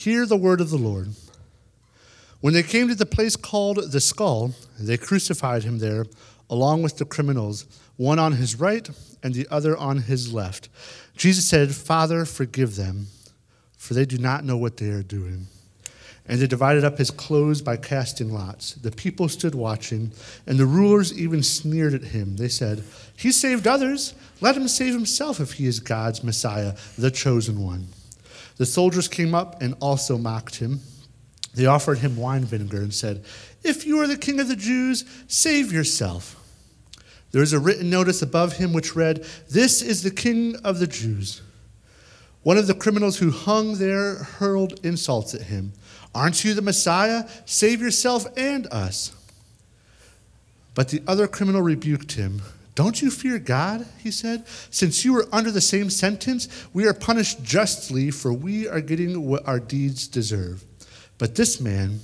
Hear the word of the Lord. When they came to the place called the skull, they crucified him there, along with the criminals, one on his right and the other on his left. Jesus said, Father, forgive them, for they do not know what they are doing. And they divided up his clothes by casting lots. The people stood watching, and the rulers even sneered at him. They said, He saved others. Let him save himself if he is God's Messiah, the chosen one. The soldiers came up and also mocked him. They offered him wine vinegar and said, If you are the king of the Jews, save yourself. There is a written notice above him which read, This is the king of the Jews. One of the criminals who hung there hurled insults at him. Aren't you the Messiah? Save yourself and us. But the other criminal rebuked him. Don't you fear God? He said. Since you are under the same sentence, we are punished justly, for we are getting what our deeds deserve. But this man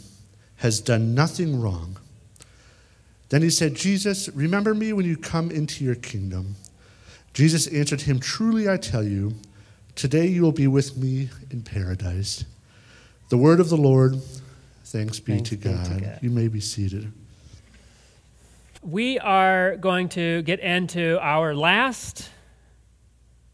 has done nothing wrong. Then he said, Jesus, remember me when you come into your kingdom. Jesus answered him, Truly I tell you, today you will be with me in paradise. The word of the Lord. Thanks be, Thanks to, be God. to God. You may be seated. We are going to get into our last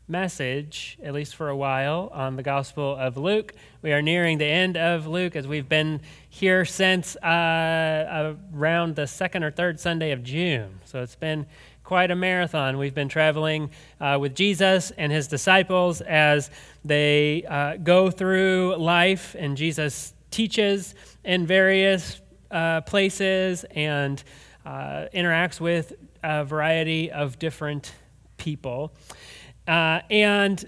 message, at least for a while, on the Gospel of Luke. We are nearing the end of Luke as we've been here since uh, around the second or third Sunday of June. So it's been quite a marathon. We've been traveling uh, with Jesus and his disciples as they uh, go through life, and Jesus teaches in various uh, places and uh, interacts with a variety of different people. Uh, and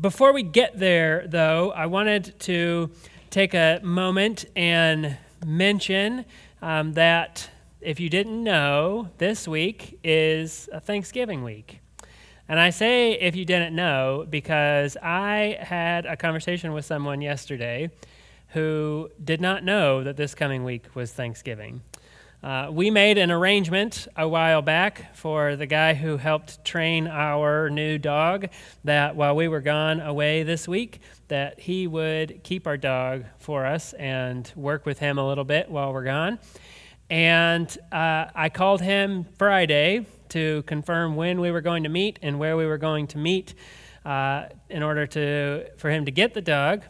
before we get there, though, I wanted to take a moment and mention um, that if you didn't know, this week is a Thanksgiving week. And I say if you didn't know because I had a conversation with someone yesterday who did not know that this coming week was Thanksgiving. Uh, we made an arrangement a while back for the guy who helped train our new dog that while we were gone away this week, that he would keep our dog for us and work with him a little bit while we're gone. And uh, I called him Friday to confirm when we were going to meet and where we were going to meet uh, in order to for him to get the dog.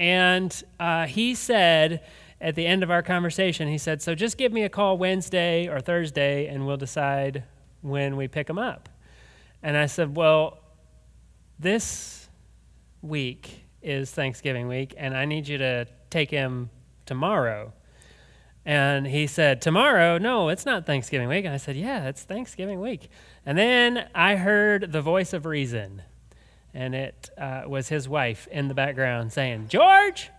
And uh, he said at the end of our conversation, he said, So just give me a call Wednesday or Thursday and we'll decide when we pick him up. And I said, Well, this week is Thanksgiving week, and I need you to take him tomorrow. And he said, Tomorrow? No, it's not Thanksgiving week. And I said, Yeah, it's Thanksgiving week. And then I heard the voice of reason, and it uh, was his wife in the background saying, George,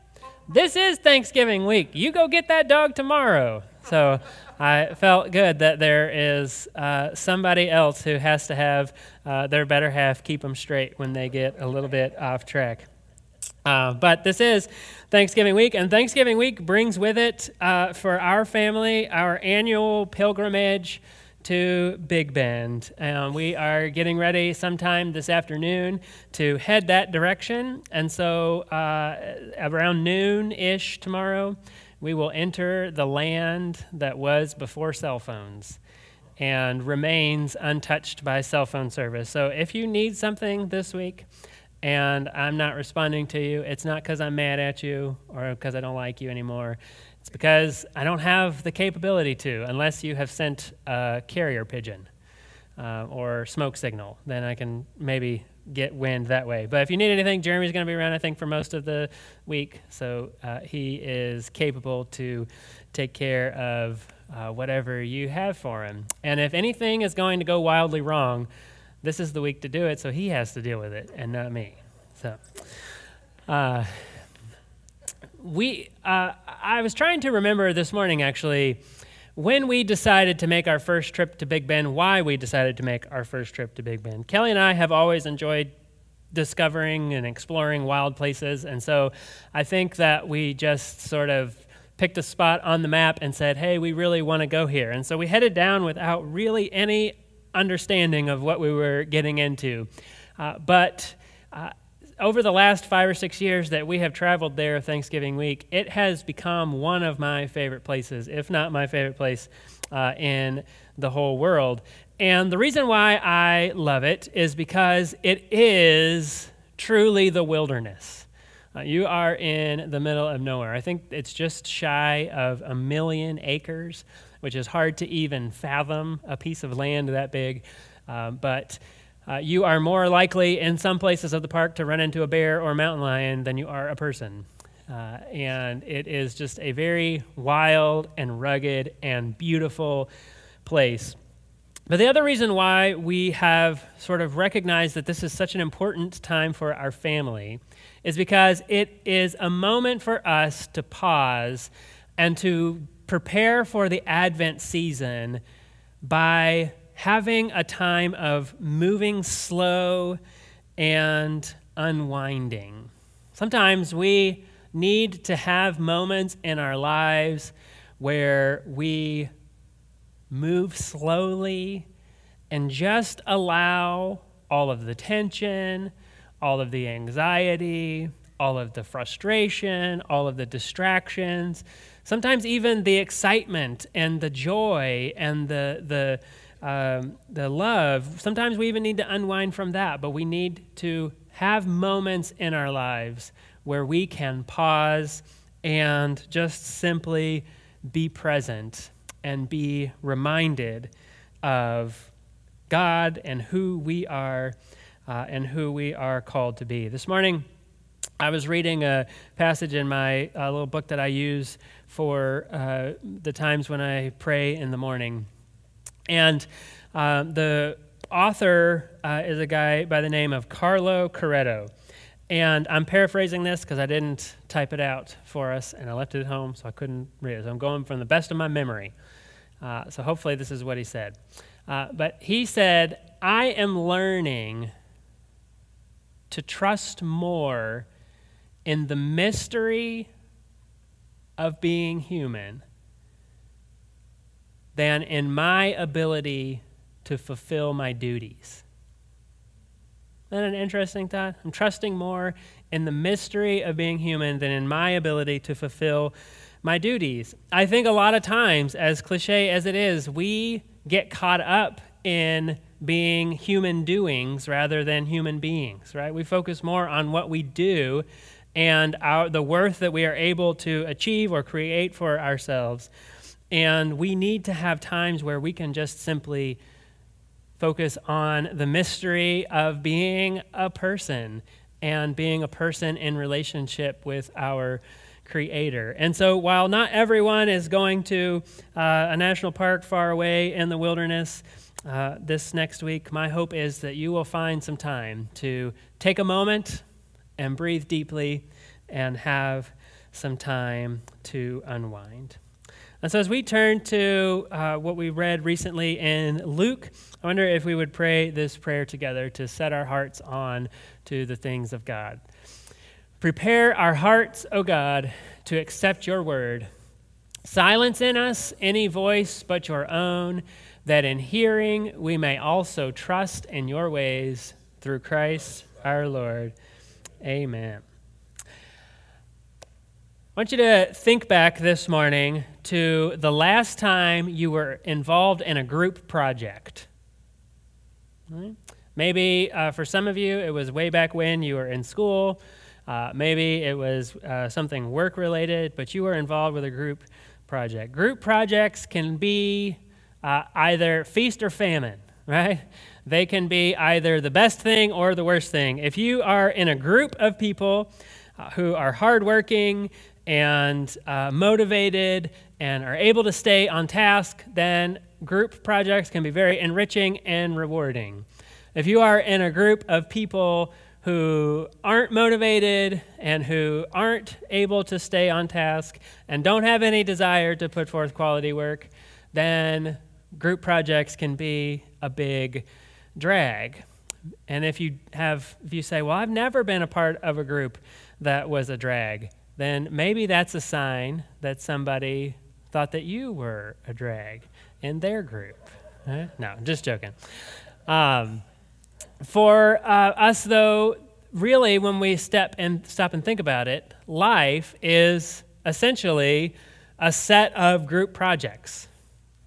this is Thanksgiving week. You go get that dog tomorrow. So I felt good that there is uh, somebody else who has to have uh, their better half keep them straight when they get a little bit off track. Uh, but this is Thanksgiving week, and Thanksgiving week brings with it uh, for our family our annual pilgrimage to Big Bend. Um, we are getting ready sometime this afternoon to head that direction. And so, uh, around noon ish tomorrow, we will enter the land that was before cell phones and remains untouched by cell phone service. So, if you need something this week, and I'm not responding to you, it's not because I'm mad at you or because I don't like you anymore. It's because I don't have the capability to, unless you have sent a carrier pigeon uh, or smoke signal. Then I can maybe get wind that way. But if you need anything, Jeremy's going to be around, I think, for most of the week. So uh, he is capable to take care of uh, whatever you have for him. And if anything is going to go wildly wrong, this is the week to do it, so he has to deal with it and not me. So. Uh, we, uh, I was trying to remember this morning actually when we decided to make our first trip to Big Bend, why we decided to make our first trip to Big Bend. Kelly and I have always enjoyed discovering and exploring wild places, and so I think that we just sort of picked a spot on the map and said, hey, we really want to go here. And so we headed down without really any understanding of what we were getting into. Uh, but uh, over the last five or six years that we have traveled there Thanksgiving week, it has become one of my favorite places, if not my favorite place uh, in the whole world. And the reason why I love it is because it is truly the wilderness. Uh, you are in the middle of nowhere. I think it's just shy of a million acres, which is hard to even fathom a piece of land that big. Uh, but uh, you are more likely in some places of the park to run into a bear or a mountain lion than you are a person. Uh, and it is just a very wild and rugged and beautiful place. But the other reason why we have sort of recognized that this is such an important time for our family is because it is a moment for us to pause and to prepare for the Advent season by having a time of moving slow and unwinding. Sometimes we need to have moments in our lives where we move slowly and just allow all of the tension, all of the anxiety, all of the frustration, all of the distractions, sometimes even the excitement and the joy and the, the, um, the love. Sometimes we even need to unwind from that, but we need to have moments in our lives where we can pause and just simply be present and be reminded of God and who we are uh, and who we are called to be. This morning, I was reading a passage in my uh, little book that I use for uh, the times when I pray in the morning. And uh, the author uh, is a guy by the name of Carlo Carretto. And I'm paraphrasing this because I didn't type it out for us and I left it at home, so I couldn't read it. So I'm going from the best of my memory. Uh, so hopefully, this is what he said. Uh, but he said, I am learning to trust more in the mystery of being human than in my ability to fulfill my duties. Isn't that an interesting thought? I'm trusting more in the mystery of being human than in my ability to fulfill my duties. I think a lot of times, as cliche as it is, we get caught up in being human doings rather than human beings, right? We focus more on what we do and our, the worth that we are able to achieve or create for ourselves. And we need to have times where we can just simply focus on the mystery of being a person and being a person in relationship with our creator. And so, while not everyone is going to uh, a national park far away in the wilderness uh, this next week, my hope is that you will find some time to take a moment and breathe deeply and have some time to unwind. And so, as we turn to uh, what we read recently in Luke, I wonder if we would pray this prayer together to set our hearts on to the things of God. Prepare our hearts, O God, to accept your word. Silence in us any voice but your own, that in hearing we may also trust in your ways through Christ our Lord. Amen. I want you to think back this morning to the last time you were involved in a group project. Maybe uh, for some of you, it was way back when you were in school uh, maybe it was uh, something work related, but you were involved with a group project. Group projects can be uh, either feast or famine, right? They can be either the best thing or the worst thing. If you are in a group of people uh, who are hardworking and uh, motivated and are able to stay on task, then group projects can be very enriching and rewarding. If you are in a group of people who aren't motivated and who aren't able to stay on task and don't have any desire to put forth quality work, then group projects can be a big drag. And if you have if you say, "Well, I've never been a part of a group that was a drag," then maybe that's a sign that somebody thought that you were a drag in their group. No, just joking. Um, for uh, us, though, really, when we step and stop and think about it, life is essentially a set of group projects,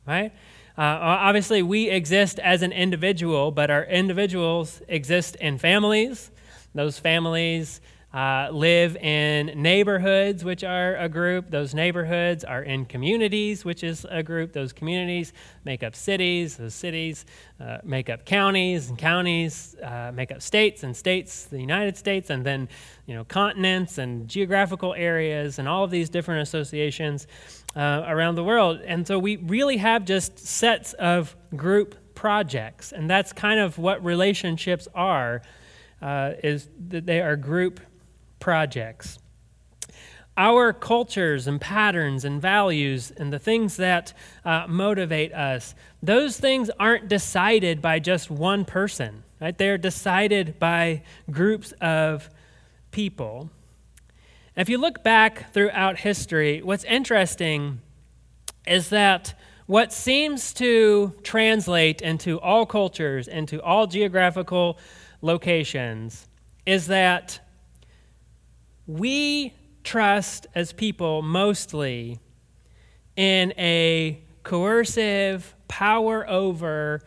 right? Uh, obviously, we exist as an individual, but our individuals exist in families. Those families uh, live in neighborhoods, which are a group. Those neighborhoods are in communities, which is a group. Those communities make up cities. Those cities uh, make up counties, and counties uh, make up states, and states, the United States, and then you know continents and geographical areas, and all of these different associations uh, around the world. And so we really have just sets of group projects, and that's kind of what relationships are. Uh, is that they are group projects. Our cultures and patterns and values and the things that uh, motivate us, those things aren't decided by just one person, right? They're decided by groups of people. if you look back throughout history, what's interesting is that what seems to translate into all cultures, into all geographical locations, is that we trust as people mostly in a coercive, power over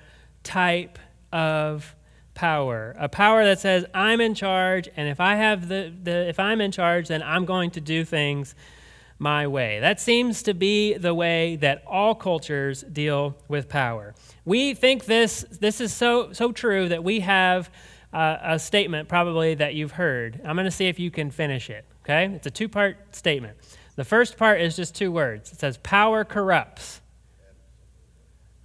type of power. A power that says, I'm in charge, and if I have the, the if I'm in charge, then I'm going to do things my way. That seems to be the way that all cultures deal with power. We think this this is so so true that we have uh, a statement probably that you've heard. I'm going to see if you can finish it, okay? It's a two part statement. The first part is just two words it says, Power corrupts.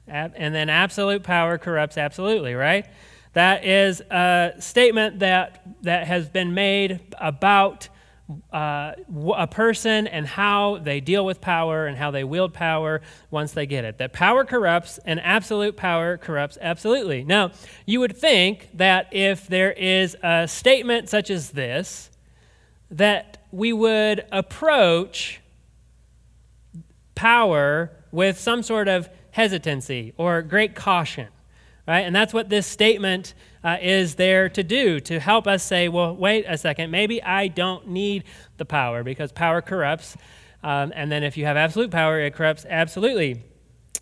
And then absolute power corrupts absolutely, right? That is a statement that, that has been made about uh, a person and how they deal with power and how they wield power once they get it. That power corrupts and absolute power corrupts absolutely. Now, you would think that if there is a statement such as this, that we would approach power with some sort of hesitancy or great caution right? And that's what this statement uh, is there to do, to help us say, well, wait a second, maybe I don't need the power because power corrupts. Um, and then if you have absolute power, it corrupts absolutely.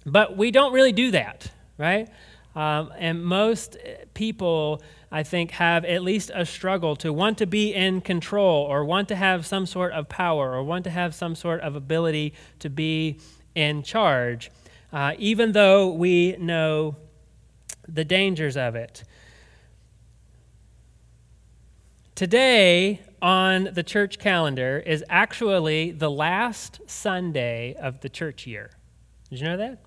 But we don't really do that, right? Um, and most people, I think, have at least a struggle to want to be in control or want to have some sort of power or want to have some sort of ability to be in charge, uh, even though we know the dangers of it. Today on the church calendar is actually the last Sunday of the church year. Did you know that?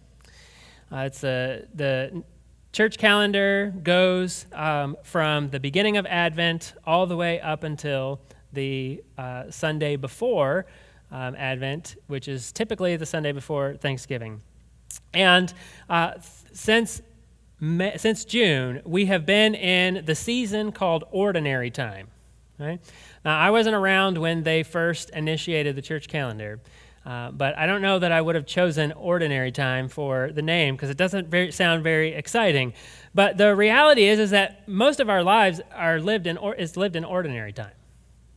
Uh, it's a, the church calendar goes um, from the beginning of Advent all the way up until the uh, Sunday before um, Advent, which is typically the Sunday before Thanksgiving. And uh, since since June, we have been in the season called ordinary time. Right? Now, I wasn't around when they first initiated the church calendar, uh, but I don't know that I would have chosen ordinary time for the name because it doesn't very, sound very exciting. But the reality is, is that most of our lives are lived in or, is lived in ordinary time,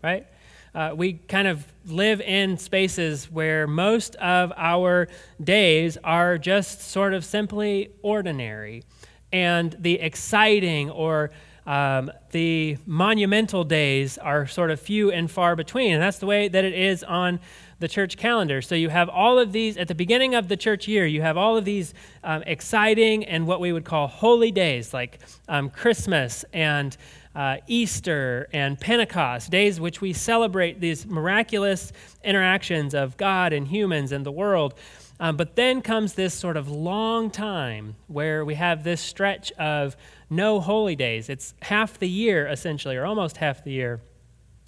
right? Uh, we kind of live in spaces where most of our days are just sort of simply ordinary and the exciting or um, the monumental days are sort of few and far between. And that's the way that it is on the church calendar. So you have all of these, at the beginning of the church year, you have all of these um, exciting and what we would call holy days, like um, Christmas and uh, Easter and Pentecost, days which we celebrate these miraculous interactions of God and humans and the world. Um, but then comes this sort of long time where we have this stretch of no holy days. It's half the year, essentially, or almost half the year,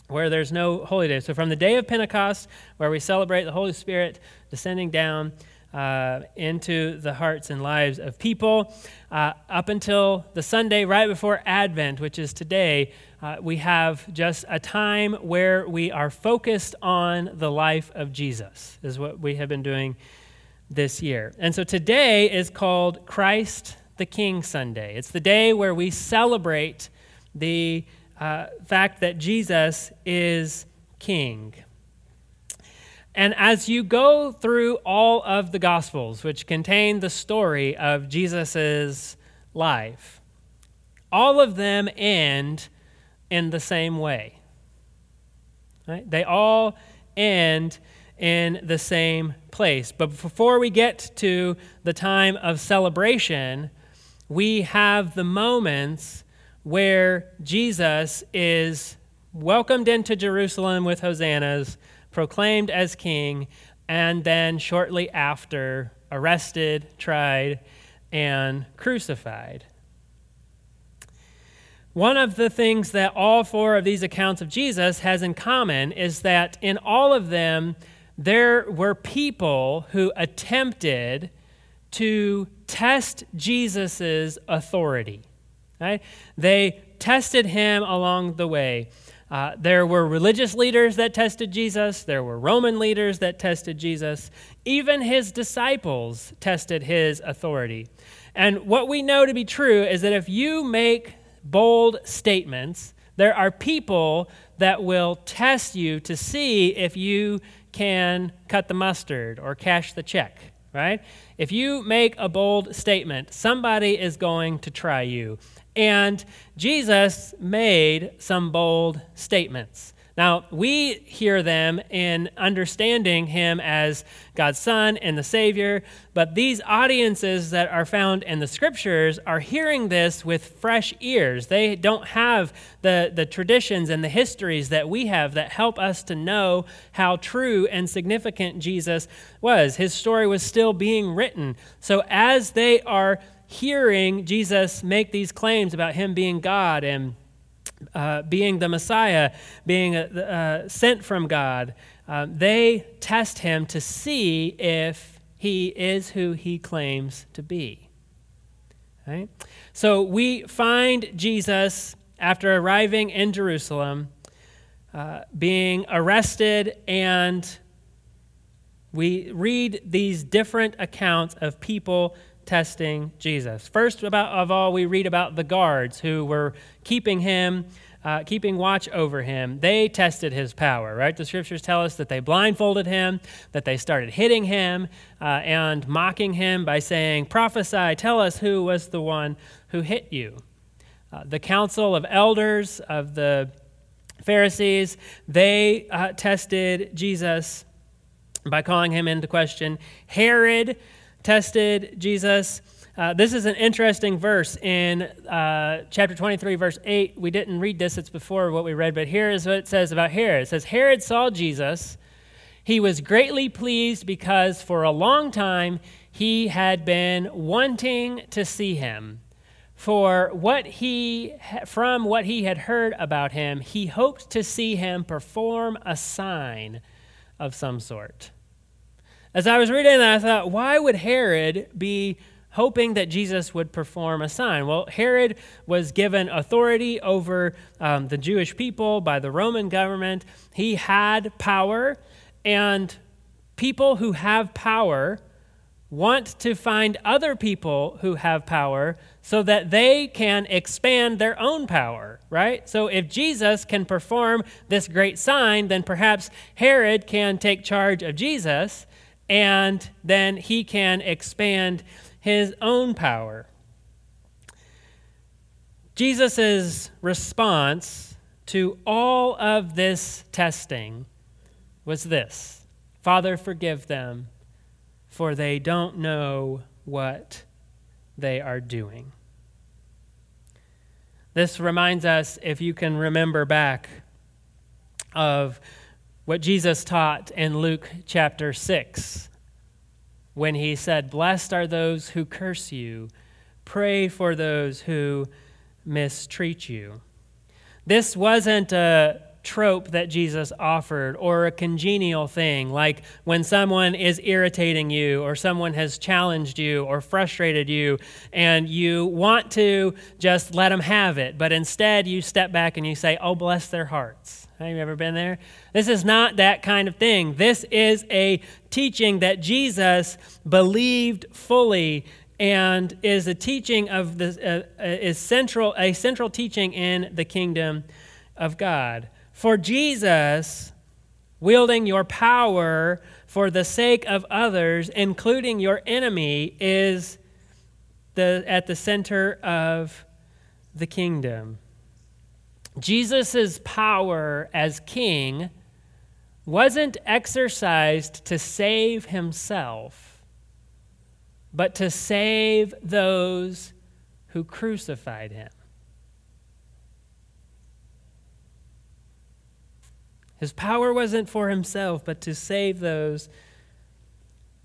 where there's no holy days. So from the day of Pentecost, where we celebrate the Holy Spirit descending down uh, into the hearts and lives of people, uh, up until the Sunday right before Advent, which is today, uh, we have just a time where we are focused on the life of Jesus, is what we have been doing this year. And so today is called Christ the King Sunday. It's the day where we celebrate the, uh, fact that Jesus is king. And as you go through all of the Gospels, which contain the story of Jesus' life, all of them end in the same way. Right? They all end in the same place. But before we get to the time of celebration, we have the moments where Jesus is welcomed into Jerusalem with hosannas, proclaimed as king, and then shortly after arrested, tried, and crucified. One of the things that all four of these accounts of Jesus has in common is that in all of them, there were people who attempted to test Jesus' authority. Right? They tested him along the way. Uh, there were religious leaders that tested Jesus. There were Roman leaders that tested Jesus. Even his disciples tested his authority. And what we know to be true is that if you make bold statements, there are people that will test you to see if you can cut the mustard or cash the check, right? If you make a bold statement, somebody is going to try you. And Jesus made some bold statements. Now, we hear them in understanding him as God's Son and the Savior, but these audiences that are found in the scriptures are hearing this with fresh ears. They don't have the, the traditions and the histories that we have that help us to know how true and significant Jesus was. His story was still being written. So, as they are hearing Jesus make these claims about him being God and uh, being the Messiah, being uh, sent from God, uh, they test him to see if he is who he claims to be. Right? So we find Jesus after arriving in Jerusalem uh, being arrested, and we read these different accounts of people testing Jesus. First about, of all, we read about the guards who were keeping him, uh, keeping watch over him. They tested his power, right? The scriptures tell us that they blindfolded him, that they started hitting him uh, and mocking him by saying, Prophesy, tell us who was the one who hit you. Uh, the council of elders of the Pharisees, they uh, tested Jesus by calling him into question. Herod, tested Jesus. Uh, this is an interesting verse in uh, chapter 23, verse 8. We didn't read this, it's before what we read, but here is what it says about Herod. It says, Herod saw Jesus. He was greatly pleased because for a long time he had been wanting to see him. For what he, from what he had heard about him, he hoped to see him perform a sign of some sort. As I was reading that, I thought, why would Herod be hoping that Jesus would perform a sign? Well, Herod was given authority over um, the Jewish people by the Roman government. He had power, and people who have power want to find other people who have power so that they can expand their own power, right? So if Jesus can perform this great sign, then perhaps Herod can take charge of Jesus and then he can expand his own power. Jesus' response to all of this testing was this Father, forgive them, for they don't know what they are doing. This reminds us, if you can remember back, of what Jesus taught in Luke chapter 6 when he said, Blessed are those who curse you, pray for those who mistreat you. This wasn't a trope that Jesus offered or a congenial thing, like when someone is irritating you or someone has challenged you or frustrated you and you want to just let them have it, but instead you step back and you say, Oh, bless their hearts. Have you ever been there? This is not that kind of thing. This is a teaching that Jesus believed fully and is a teaching of the uh, uh, is central a central teaching in the kingdom of God. For Jesus, wielding your power for the sake of others, including your enemy, is the, at the center of the kingdom. Jesus' power as king wasn't exercised to save himself, but to save those who crucified him. His power wasn't for himself, but to save those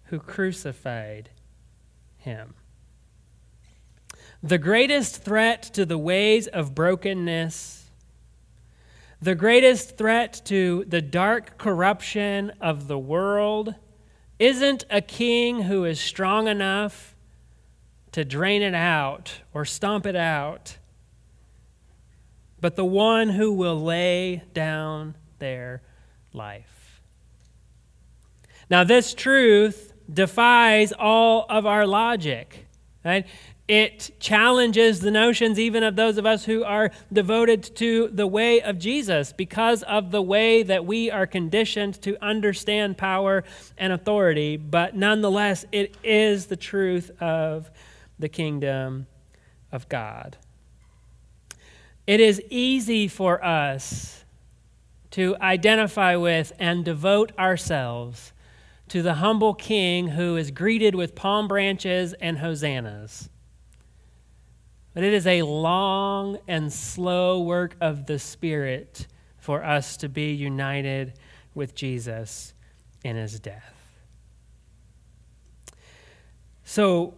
who crucified him. The greatest threat to the ways of brokenness, the greatest threat to the dark corruption of the world, isn't a king who is strong enough to drain it out or stomp it out, but the one who will lay down their life. Now, this truth defies all of our logic. Right? It challenges the notions even of those of us who are devoted to the way of Jesus because of the way that we are conditioned to understand power and authority. But nonetheless, it is the truth of the kingdom of God. It is easy for us to identify with and devote ourselves to the humble king who is greeted with palm branches and hosannas. But it is a long and slow work of the Spirit for us to be united with Jesus in his death. So,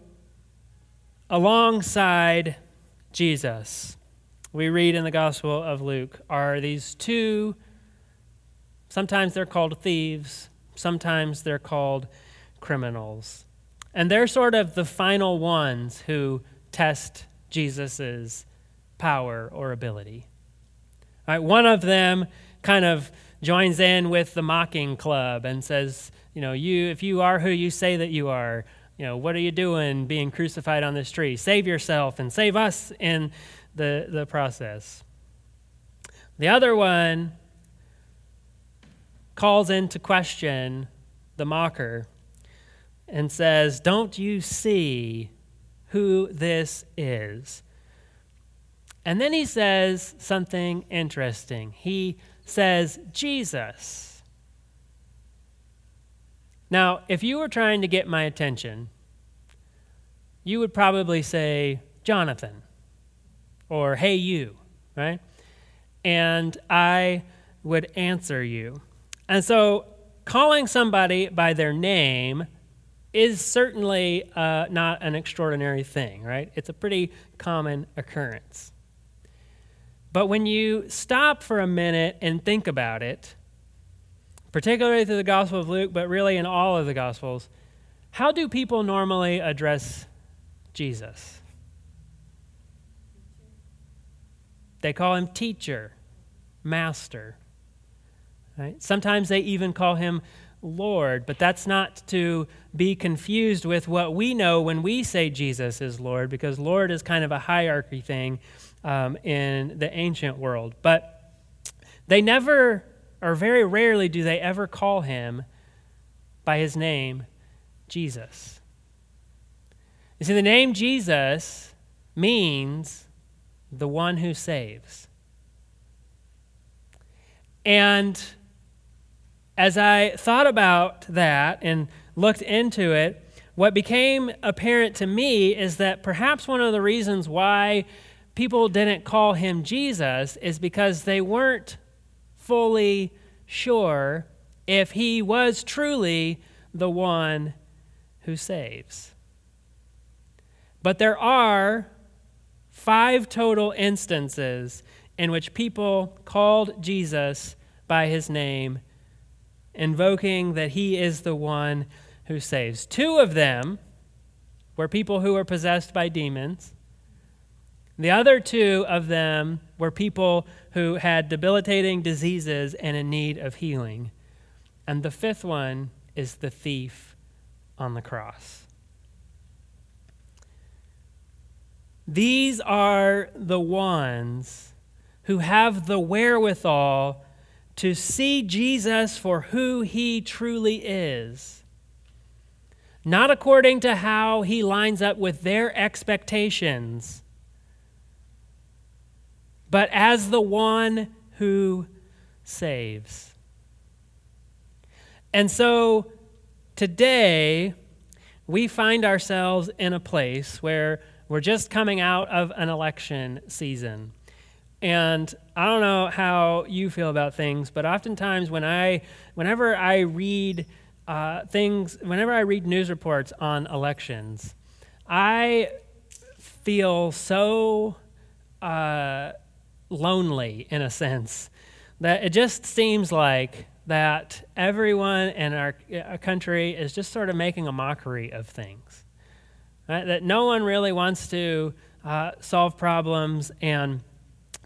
alongside Jesus, we read in the Gospel of Luke are these two, sometimes they're called thieves, sometimes they're called criminals. And they're sort of the final ones who test Jesus' power or ability. All right, one of them kind of joins in with the mocking club and says, you know, you if you are who you say that you are, you know, what are you doing being crucified on this tree? Save yourself and save us in the, the process. The other one calls into question the mocker and says, Don't you see who this is. And then he says something interesting. He says, Jesus. Now, if you were trying to get my attention, you would probably say, Jonathan, or hey, you, right? And I would answer you. And so, calling somebody by their name is certainly uh, not an extraordinary thing, right? It's a pretty common occurrence. But when you stop for a minute and think about it, particularly through the Gospel of Luke, but really in all of the Gospels, how do people normally address Jesus? They call him teacher, master. Right? Sometimes they even call him Lord, but that's not to be confused with what we know when we say Jesus is Lord, because Lord is kind of a hierarchy thing um, in the ancient world. But they never, or very rarely, do they ever call him by his name, Jesus. You see, the name Jesus means the one who saves. And as I thought about that and looked into it, what became apparent to me is that perhaps one of the reasons why people didn't call him Jesus is because they weren't fully sure if he was truly the one who saves. But there are five total instances in which people called Jesus by his name invoking that he is the one who saves. Two of them were people who were possessed by demons. The other two of them were people who had debilitating diseases and in need of healing. And the fifth one is the thief on the cross. These are the ones who have the wherewithal to see Jesus for who he truly is. Not according to how he lines up with their expectations, but as the one who saves. And so today, we find ourselves in a place where we're just coming out of an election season. And I don't know how you feel about things, but oftentimes when I, whenever I read uh, things, whenever I read news reports on elections, I feel so uh, lonely in a sense that it just seems like that everyone in our, our country is just sort of making a mockery of things. Right? That no one really wants to uh, solve problems and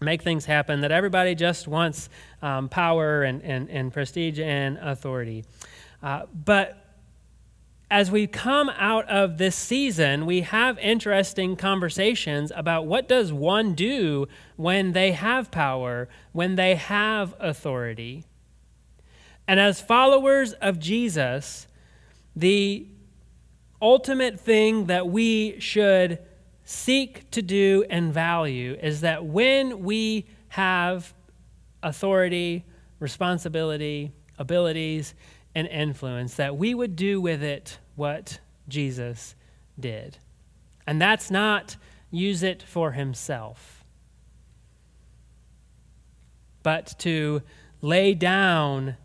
make things happen, that everybody just wants um, power and, and, and prestige and authority. Uh, but as we come out of this season, we have interesting conversations about what does one do when they have power, when they have authority. And as followers of Jesus, the ultimate thing that we should seek to do and value is that when we have authority, responsibility, abilities, and influence, that we would do with it what Jesus did. And that's not use it for himself, but to lay down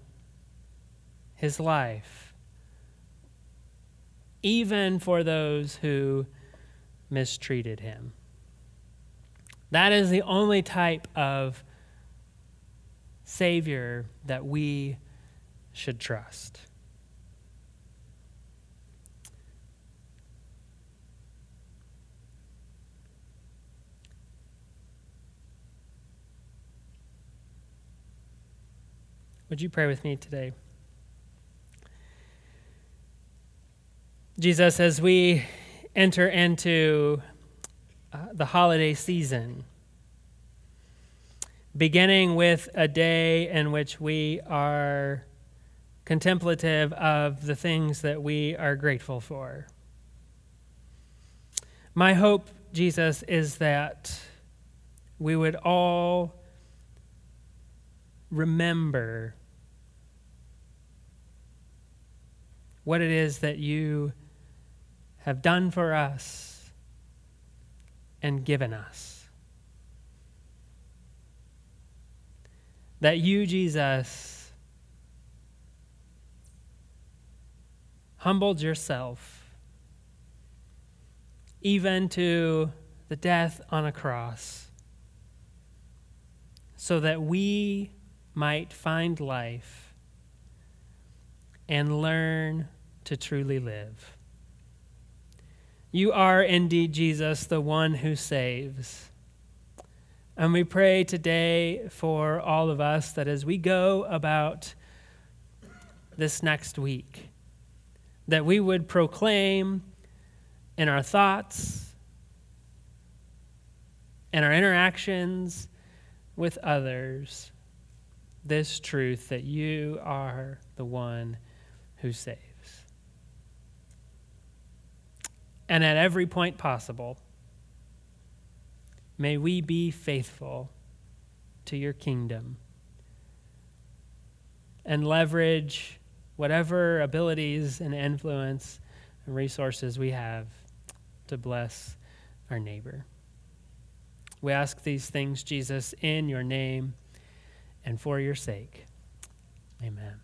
his life, even for those who mistreated him. That is the only type of Savior that we should trust. Would you pray with me today? Jesus, as we enter into uh, the holiday season, beginning with a day in which we are contemplative of the things that we are grateful for. My hope, Jesus, is that we would all remember what it is that you have done for us and given us. That you, Jesus, humbled yourself even to the death on a cross so that we might find life and learn to truly live. You are indeed, Jesus, the one who saves. And we pray today for all of us that as we go about this next week, that we would proclaim in our thoughts and our interactions with others this truth that you are the one who saves. And at every point possible, may we be faithful to your kingdom and leverage whatever abilities and influence and resources we have to bless our neighbor. We ask these things, Jesus, in your name and for your sake. Amen.